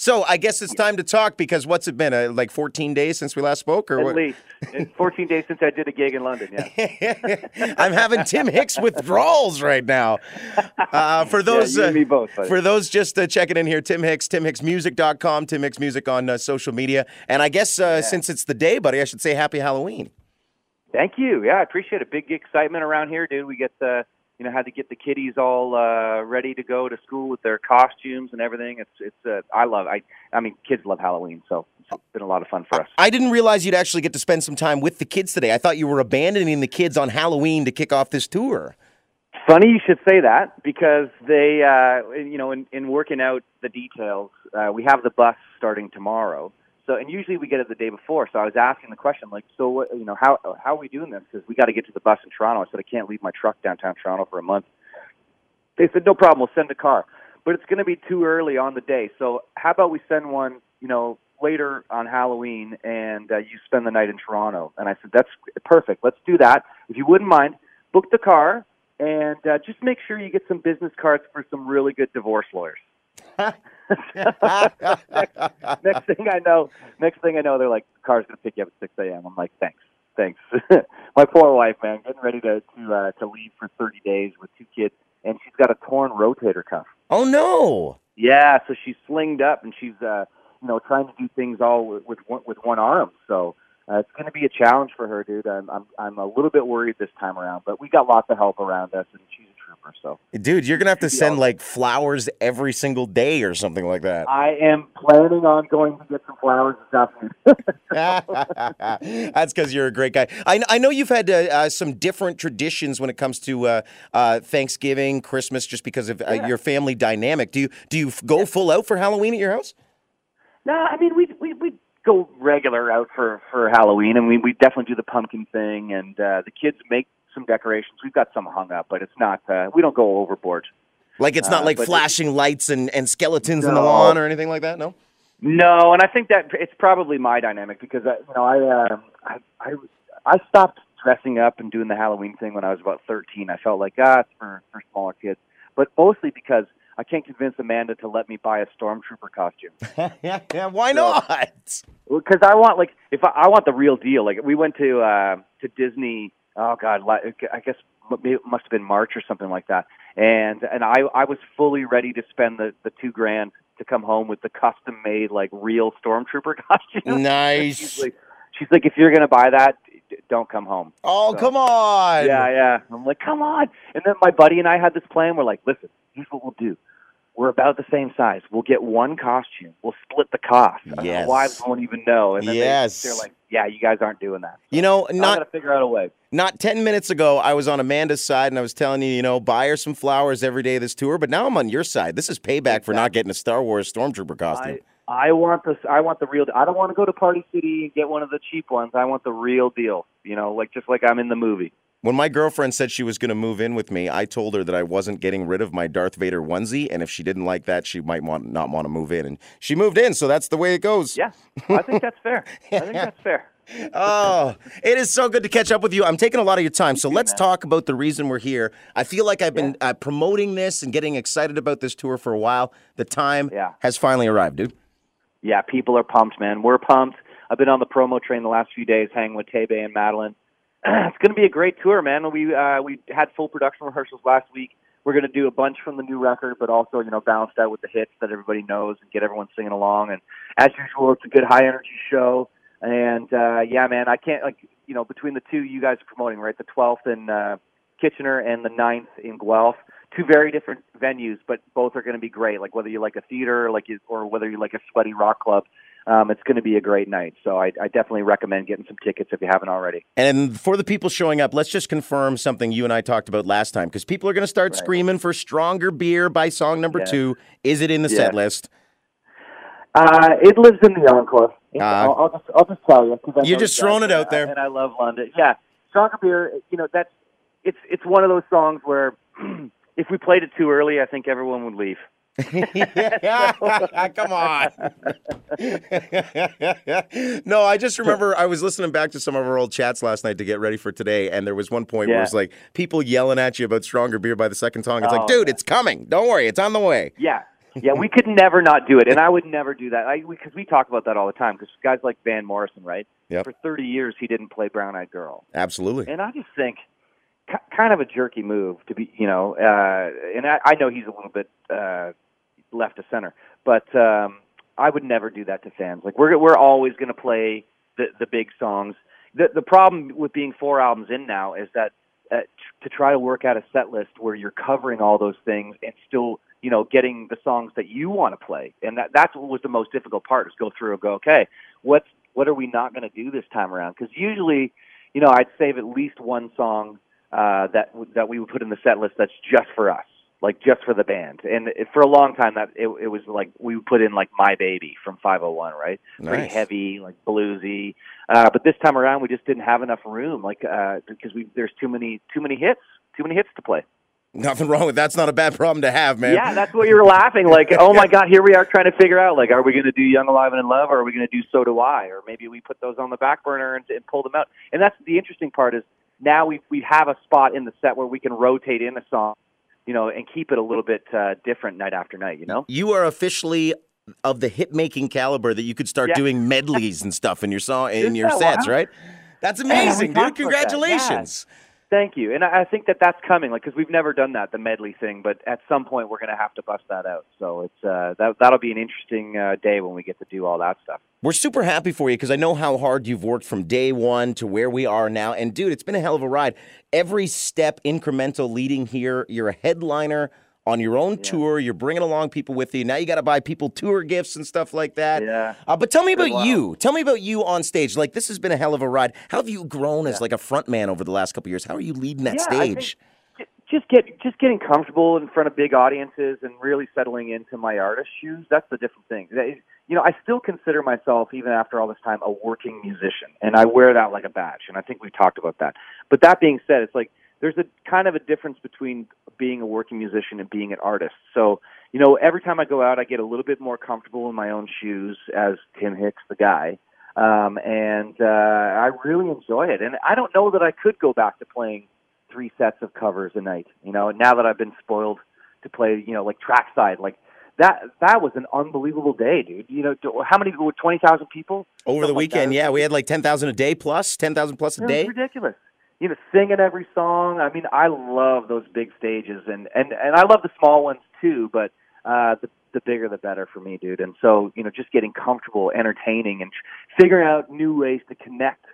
So I guess it's time to talk because what's it been? Uh, like 14 days since we last spoke, or At what? least 14 days since I did a gig in London. Yeah. I'm having Tim Hicks withdrawals right now. Uh, for those, you and uh, me both, buddy. for those just uh, checking in here, Tim Hicks, TimHicksMusic.com, Tim Hicks Music on uh, social media, and I guess uh, since it's the day, buddy, I should say Happy Halloween. Thank you. Yeah, I appreciate it. Big excitement around here, dude. We get the, you know, had to get the kiddies all uh, ready to go to school with their costumes and everything. It's, it's. Uh, I love. I, I mean, kids love Halloween, so it's been a lot of fun for us. I didn't realize you'd actually get to spend some time with the kids today. I thought you were abandoning the kids on Halloween to kick off this tour. Funny you should say that because they, uh, you know, in, in working out the details, uh, we have the bus starting tomorrow. So, and usually we get it the day before. So I was asking the question, like, so what, you know, how how are we doing this? Because we got to get to the bus in Toronto. I said I can't leave my truck downtown Toronto for a month. They said no problem, we'll send a car, but it's going to be too early on the day. So how about we send one, you know, later on Halloween, and uh, you spend the night in Toronto? And I said that's perfect. Let's do that. If you wouldn't mind, book the car and uh, just make sure you get some business cards for some really good divorce lawyers. next, thing I know, next thing I know, they're like, the car's gonna pick you up at six a.m. I'm like, thanks, thanks. My poor wife, man, getting ready to to uh, to leave for thirty days with two kids, and she's got a torn rotator cuff. Oh no! Yeah, so she's slinged up, and she's uh, you know trying to do things all with with one, with one arm. So uh, it's going to be a challenge for her, dude. I'm, I'm I'm a little bit worried this time around, but we got lots of help around us, and she's a trooper. So Dude, you're gonna have to send like flowers every single day or something like that. I am planning on going to get some flowers this afternoon. That's because you're a great guy. I, I know you've had uh, uh, some different traditions when it comes to uh, uh, Thanksgiving, Christmas, just because of uh, Yeah. your family dynamic. Do you do you go full out for Halloween at your house? No, I mean we go regular out for for Halloween, and we we definitely do the pumpkin thing, and uh, the kids make some decorations. We've got some hung up, but it's not. Uh, we don't go overboard. Like it's not Uh, like but it- flashing lights and, and skeletons in the lawn or anything like that. No. No, and I think that it's probably my dynamic because I, you know I um I I I stopped dressing up and doing the Halloween thing when I was about thirteen. I felt like ah, it's for for smaller kids, but mostly because I can't convince Amanda to let me buy a stormtrooper costume. yeah, yeah. Why not? because I want like if I, I want the real deal. Like we went to uh, to Disney. Oh God, I guess it must have been March or something like that. And and I I was fully ready to spend the the two grand to come home with the custom made like real stormtrooper costume. Nice. she's like, she's like, if you're gonna buy that, don't come home. Oh, So- come on. Yeah, yeah. I'm like, come on. And then my buddy and I had this plan. We're like, listen, here's what we'll do. We're about the same size. We'll get one costume. We'll split the cost. And Yes. The wives won't even know. And then Yes. they, they're like, yeah, you guys aren't doing that. You know, not got to figure out a way. Not 10 minutes ago, I was on Amanda's side and I was telling you, you know, buy her some flowers every day of this tour. But now I'm on your side. This is payback for not getting a Star Wars Stormtrooper costume. I, want this. I want the real. I don't want to go to Party City and get one of the cheap ones. I want the real deal. You know, like just like I'm in the movie. when my girlfriend said she was going to move in with me, I told her that I wasn't getting rid of my Darth Vader onesie. And if she didn't like that, she might want not want to move in. And she moved in. So that's the way it goes. Yeah, I think that's fair. I think that's fair. Oh, it is so good to catch up with you. I'm taking a lot of your time. So let's talk about the reason we're here. I feel like I've been uh, promoting this and getting excited about this tour for a while. The time Yeah. has finally arrived, dude. Yeah, people are pumped, man. We're pumped. I've been on the promo train the last few days, hanging with Tebey and Madeline. it's going to be a great tour, man. We uh, we had full production rehearsals last week. We're going to do a bunch from the new record, but also you know balanced out with the hits that everybody knows and get everyone singing along. And as usual, it's a good high energy show. And uh, yeah, man, I can't like you know between the two you guys are promoting right, the 12th in uh, Kitchener and the 9th in Guelph. Two very different venues, but both are going to be great. Like whether you like a theater, or like you, or whether you like a sweaty rock club, um, it's going to be a great night. So I, I definitely recommend getting some tickets if you haven't already. And for the people showing up, let's just confirm something you and I talked about last time because people are going to start Right. screaming for Stronger Beer by song number Yeah. two. Is it in the set list? Uh, it lives in the encore. Uh, I'll, I'll just I'll just tell you You're just throwing it out there. and I love London. Yeah, Stronger Beer. You know that's it's it's one of those songs where if we played it too early, I think everyone would leave. Come on. no, I just remember I was listening back to some of our old chats last night to get ready for today, and there was one point where it Yeah. was like people yelling at you about stronger beer by the second song. It's like, Oh, dude, yeah. it's coming. Don't worry, it's on the way. Yeah. yeah, we could never not do it, and I would never do that. I because we talk about that all the time. Because guys like Van Morrison, right? Yep. For 30 years, he didn't play Brown Eyed Girl, Absolutely. and I just think kind of a jerky move to be, you know. Uh, and I, I know he's a little bit uh, left of center, but um, I would never do that to fans. Like we're we're always going to play the the big songs. The the problem with being four albums in now is that uh, t- to try to work out a set list where you're covering all those things and still you know getting the songs that you want to play, and that that's what was the most difficult part is go through and go okay, what's what are we not going to do this time around? Because usually, you know, I'd save at least one song uh, that that we would put in the set list that's just for us, like just for the band. And it, for a long time, that it, it was like we would put in like "My Baby" from 501, right? Pretty heavy, like bluesy. Uh, but this time around, we just didn't have enough room, like uh, because we there's too many too many hits, too many hits to play. Nothing wrong with that's not a bad problem to have, man. Yeah, that's what you were laughing. Like, oh my God, here we are trying to figure out, like, are we going to do Young, Alive, and in Love, or are we going to do So Do I, or maybe we put those on the back burner and, and pull them out. And that's the interesting part is now we we have a spot in the set where we can rotate in a song, you know, and keep it a little bit uh, different night after night. You know? You are officially of the hit making caliber that you could start Yeah. doing medleys and stuff in your song in your sets, wow? right? That's amazing, dude. about that, Congratulations. Thank you, and I I think that that's coming, like, because we've never done that, the medley thing. But at some point, we're going to have to bust that out. So it's uh, that that'll be an interesting uh, day when we get to do all that stuff. We're super happy for you because I know how hard you've worked from day one to where we are now. And dude, it's been a hell of a ride. Every step incremental leading here. You're a headliner on your own tour. You're bringing along people with you. Now you got to buy people tour gifts and stuff like that. Yeah. Uh, but tell me about you. Tell me about you on stage. Like this has been a hell of a ride. How have you grown as like a front man over the last couple years? How are you leading that Yeah, stage? just get just getting comfortable in front of big audiences and really settling into my artist shoes. That's the different thing. You know, I still consider myself, even after all this time, a working musician, and I wear that like a badge. And I think we've talked about that. But that being said, it's like there's a kind of a difference between being a working musician and being an artist. So, you know, every time I go out, I get a little bit more comfortable in my own shoes as Tim Hicks, the guy. Um, and uh, I really enjoy it. And I don't know that I could go back to playing three sets of covers a night. You know, now that I've been spoiled to play, you know, like trackside, like that. That was an unbelievable day, dude. You know, how many? people? Twenty thousand people Over the something like weekend, yeah, we had like 10,000 a day plus, 10,000 plus a it day. was ridiculous. You know, singing every song. I mean, I love those big stages, and and and I love the small ones too. But uh, the the bigger the better for me, dude. And so, you know, just getting comfortable, entertaining, and figuring out new ways to connect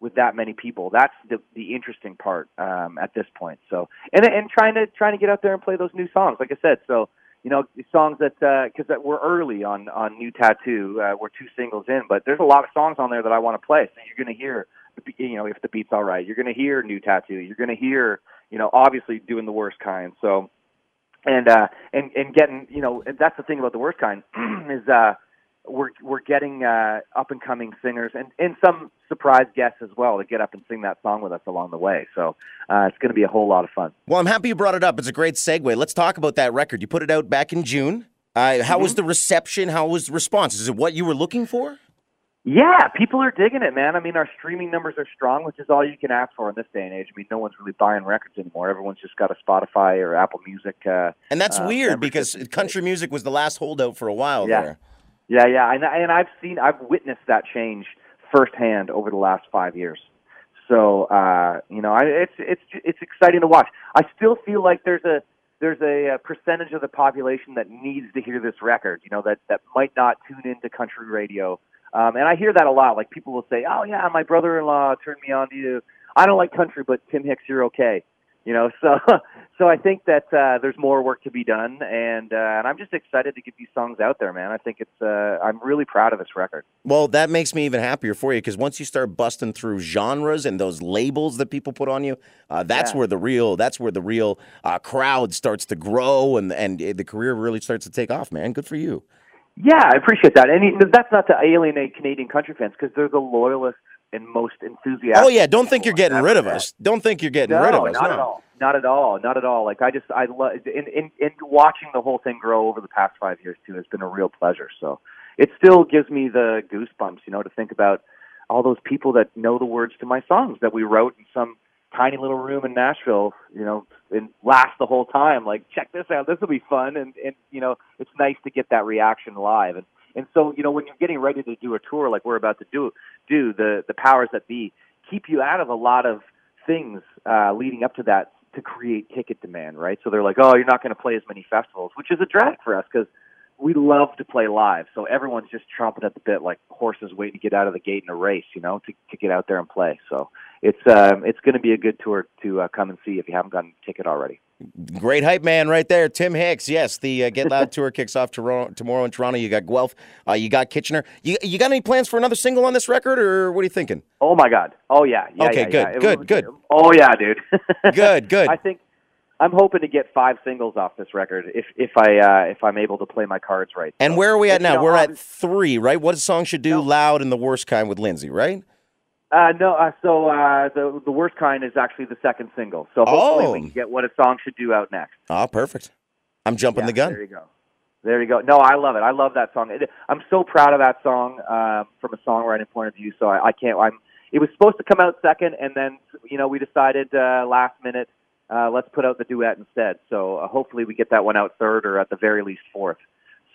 with that many people. That's the the interesting part um, at this point. So, and and trying to trying to get out there and play those new songs. Like I said, so you know, songs that because that we're early on on New Tattoo. Uh, we're two singles in, but there's a lot of songs on there that I want to play. So you're going to hear, you know, if the beat's all right, you're going to hear New Tattoo. You're going to hear, you know, obviously doing the worst kind. So and uh and and getting you know and that's the thing about the worst kind is uh we're we're getting uh up and coming singers and and some surprise guests as well to get up and sing that song with us along the way so uh it's going to be a whole lot of fun Well, I'm happy you brought it up. It's a great segue. Let's talk about that record. You put it out back in June. Uh, how Mm-hmm. was the reception? How was the response? Is it what you were looking for? Yeah people are digging it man i mean our streaming numbers are strong which is all you can ask for in this day and age i mean no one's really buying records anymore everyone's just got a spotify or apple music uh And that's Uh, weird because country music was the last holdout for a while Yeah. there. Yeah, yeah, and and I've seen, I've witnessed that change firsthand over the last five years. So uh, you know, I, it's it's it's exciting to watch. I still feel like there's a there's a, uh percentage of the population that needs to hear this record. You know, that that might not tune into country radio. Um, and I hear that a lot. Like people will say, "Oh yeah, my brother-in-law turned me on to you." I don't like country, but Tim Hicks, you're okay. You know, so so I think that uh, there's more work to be done, and uh, and I'm just excited to get these songs out there, man. I think it's uh, I'm really proud of this record. Well, that makes me even happier for you because once you start busting through genres and those labels that people put on you, uh, that's Yeah. where the real that's where the real uh, crowd starts to grow and and the career really starts to take off. Man, good for you. Yeah, I appreciate that, and that's not to alienate Canadian country fans because they're the loyalists and most enthusiastic. Oh yeah, don't think you're getting rid of us. Don't think you're getting No, rid of us. not no. at all. Not at all. Not at all. Like I just I love in, in in watching the whole thing grow over the past five years too has been a real pleasure. So it still gives me the goosebumps, you know, to think about all those people that know the words to my songs that we wrote in some tiny little room in Nashville, you know, and last the whole time. Like, check this out. This will be fun. And, and, you know, it's nice to get that reaction live. And, and so, you know, when you're getting ready to do a tour like we're about to do, do the, the powers that be keep you out of a lot of things, uh, leading up to that to create ticket demand, right? So they're like, oh, you're not going to play as many festivals, which is a drag for us because we love to play live. So everyone's just chomping at the bit like horses waiting to get out of the gate in a race, you know, to, to get out there and play. So it's um, it's going to be a good tour to uh, come and see if you haven't gotten a ticket already. Great hype man right there, Tim Hicks. Yes, the uh, Get Loud tour kicks off tomorrow, tomorrow in Toronto. You got Guelph, uh, you got Kitchener. You you got any plans for another single on this record, or what are you thinking? Oh my God! Oh yeah, yeah okay, yeah, good, yeah. good, good. Oh yeah, dude. good, good. I think I'm hoping to get five singles off this record if if I uh, if I'm able to play my cards right. And so, where are we at now? You know, We're at three, right? What a song should do No. loud and the worst kind with Lindsay, right? Uh, no, uh, so uh, the the worst kind is actually the second single. So hopefully Oh. we can get what a song should do out next. Oh, perfect. I'm jumping Yeah, the gun. There you go. There you go. No, I love it. I love that song. It, I'm so proud of that song um, from a songwriting point of view. So I, I can't. I'm. It was supposed to come out second, and then you know we decided uh, last minute uh, let's put out the duet instead. So uh, hopefully we get that one out third, or at the very least fourth.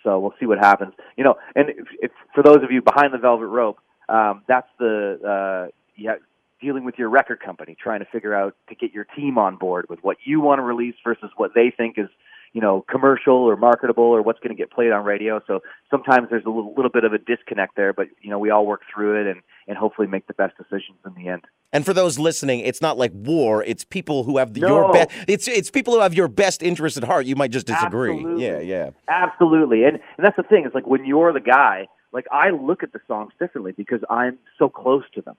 So we'll see what happens. You know, and if, if, for those of you behind the velvet rope, um, that's the uh, yeah, dealing with your record company, trying to figure out to get your team on board with what you want to release versus what they think is you know commercial or marketable or what's going to get played on radio. So sometimes there's a little, little bit of a disconnect there, but you know we all work through it and and hopefully make the best decisions in the end. And for those listening, it's not like war. It's people who have the, No. your best. It's it's people who have your best interest at heart. You might just disagree. Absolutely. Yeah, yeah. Absolutely, and and that's the thing. It's like when you're the guy. Like I look at the songs differently because I'm so close to them,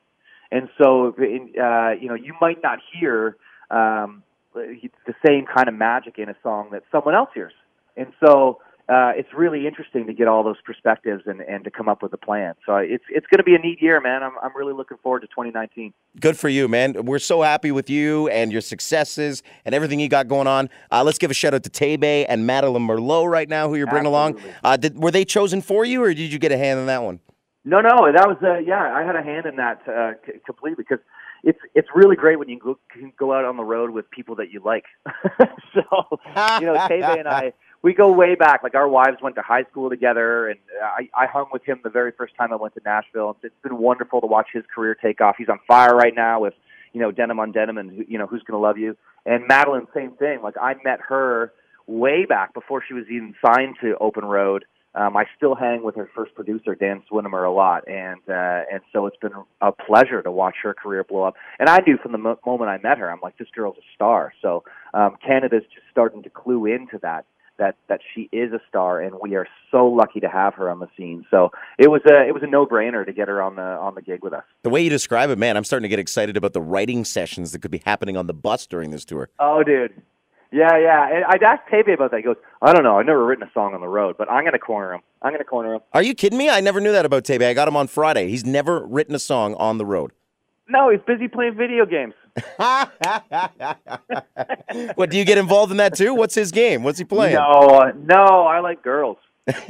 and so uh, you know you might not hear um, the same kind of magic in a song that someone else hears, and so uh, it's really interesting to get all those perspectives and, and to come up with a plan. So it's it's going to be a neat year, man. I'm I'm really looking forward to 2019. Good for you, man. We're so happy with you and your successes and everything you got going on. Uh, let's give a shout out to Tebey and Madeline Merlo right now, who you're bringing along. Uh, did, were they chosen for you, or did you get a hand in that one? No, no, that was uh, yeah. I had a hand in that uh, c- completely because it's it's really great when you go, can go out on the road with people that you like. so you know, Tebey and I, we go way back. Like our wives went to high school together, and I, I hung with him the very first time I went to Nashville. It's been wonderful to watch his career take off. He's on fire right now with you know Denim on Denim, and you know who's going to love you. And Madeline, same thing. Like I met her way back before she was even signed to Open Road. Um, I still hang with her first producer, Dan Swinimer, a lot, and uh, and so it's been a pleasure to watch her career blow up. And I knew from the mo- moment I met her, I'm like, this girl's a star. So um, Canada's just starting to clue into that that that she is a star, and we are so lucky to have her on the scene. So it was a it was a no brainer to get her on the on the gig with us. The way you describe it, man, I'm starting to get excited about the writing sessions that could be happening on the bus during this tour. Oh, dude. Yeah, yeah. And I'd asked Tebey about that. He goes, I don't know. I've never written a song on the road, but I'm going to corner him. I'm going to corner him. Are you kidding me? I never knew that about Tebey. I got him on Friday. He's never written a song on the road. No, he's busy playing video games. what do you get involved in that too? What's his game? What's he playing? No, no, I like girls.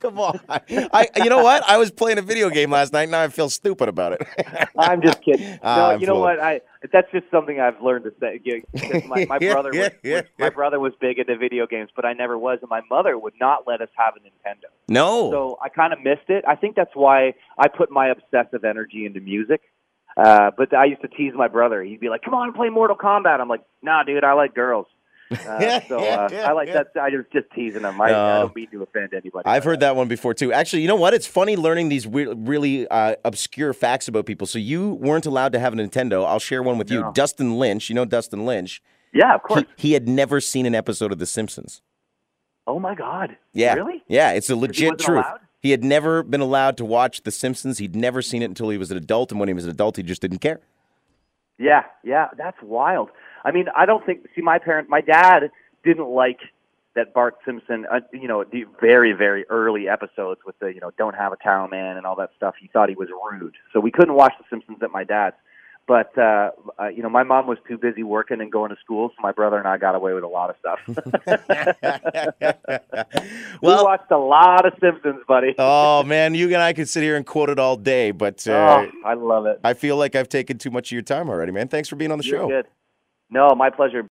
Come on. I you know what? I was playing a video game last night. Now I feel stupid about it. I'm just kidding. No, I'm you know fooling. what? I that's just something I've learned to say. Yeah, My, my brother was, was my brother was big into video games, but I never was, and my mother would not let us have a Nintendo. no. So I kind of missed it. I think that's why I put my obsessive energy into music. Uh, but I used to tease my brother. He'd be like, "Come on, play Mortal Kombat." I'm like, "Nah, dude, I like girls." Uh, so uh, I like that. I was just teasing him. I, I don't mean to offend anybody. I've heard that one before too. Actually, you know what? It's funny learning these re- really uh, obscure facts about people. So you weren't allowed to have a Nintendo. I'll share one with you. No. Dustin Lynch, you know Dustin Lynch. Yeah, of course. He, he had never seen an episode of The Simpsons. oh my God. Yeah. Really? Yeah, it's a legit truth. allowed? He had never been allowed to watch The Simpsons. He'd never seen it until he was an adult, and when he was an adult, he just didn't care. Yeah, yeah, that's wild. I mean, I don't think. See, my parent, my dad didn't like that Bart Simpson. Uh, you know, the very, very early episodes with the you know don't have a towel man and all that stuff. He thought he was rude, so we couldn't watch The Simpsons at my dad's. But uh, uh, you know, my mom was too busy working and going to school, so my brother and I got away with a lot of stuff. we well, watched a lot of Simpsons, buddy. oh man, you and I could sit here and quote it all day, but uh, oh, I love it. I feel like I've taken too much of your time already, man. Thanks for being on the You're show. good. No, my pleasure.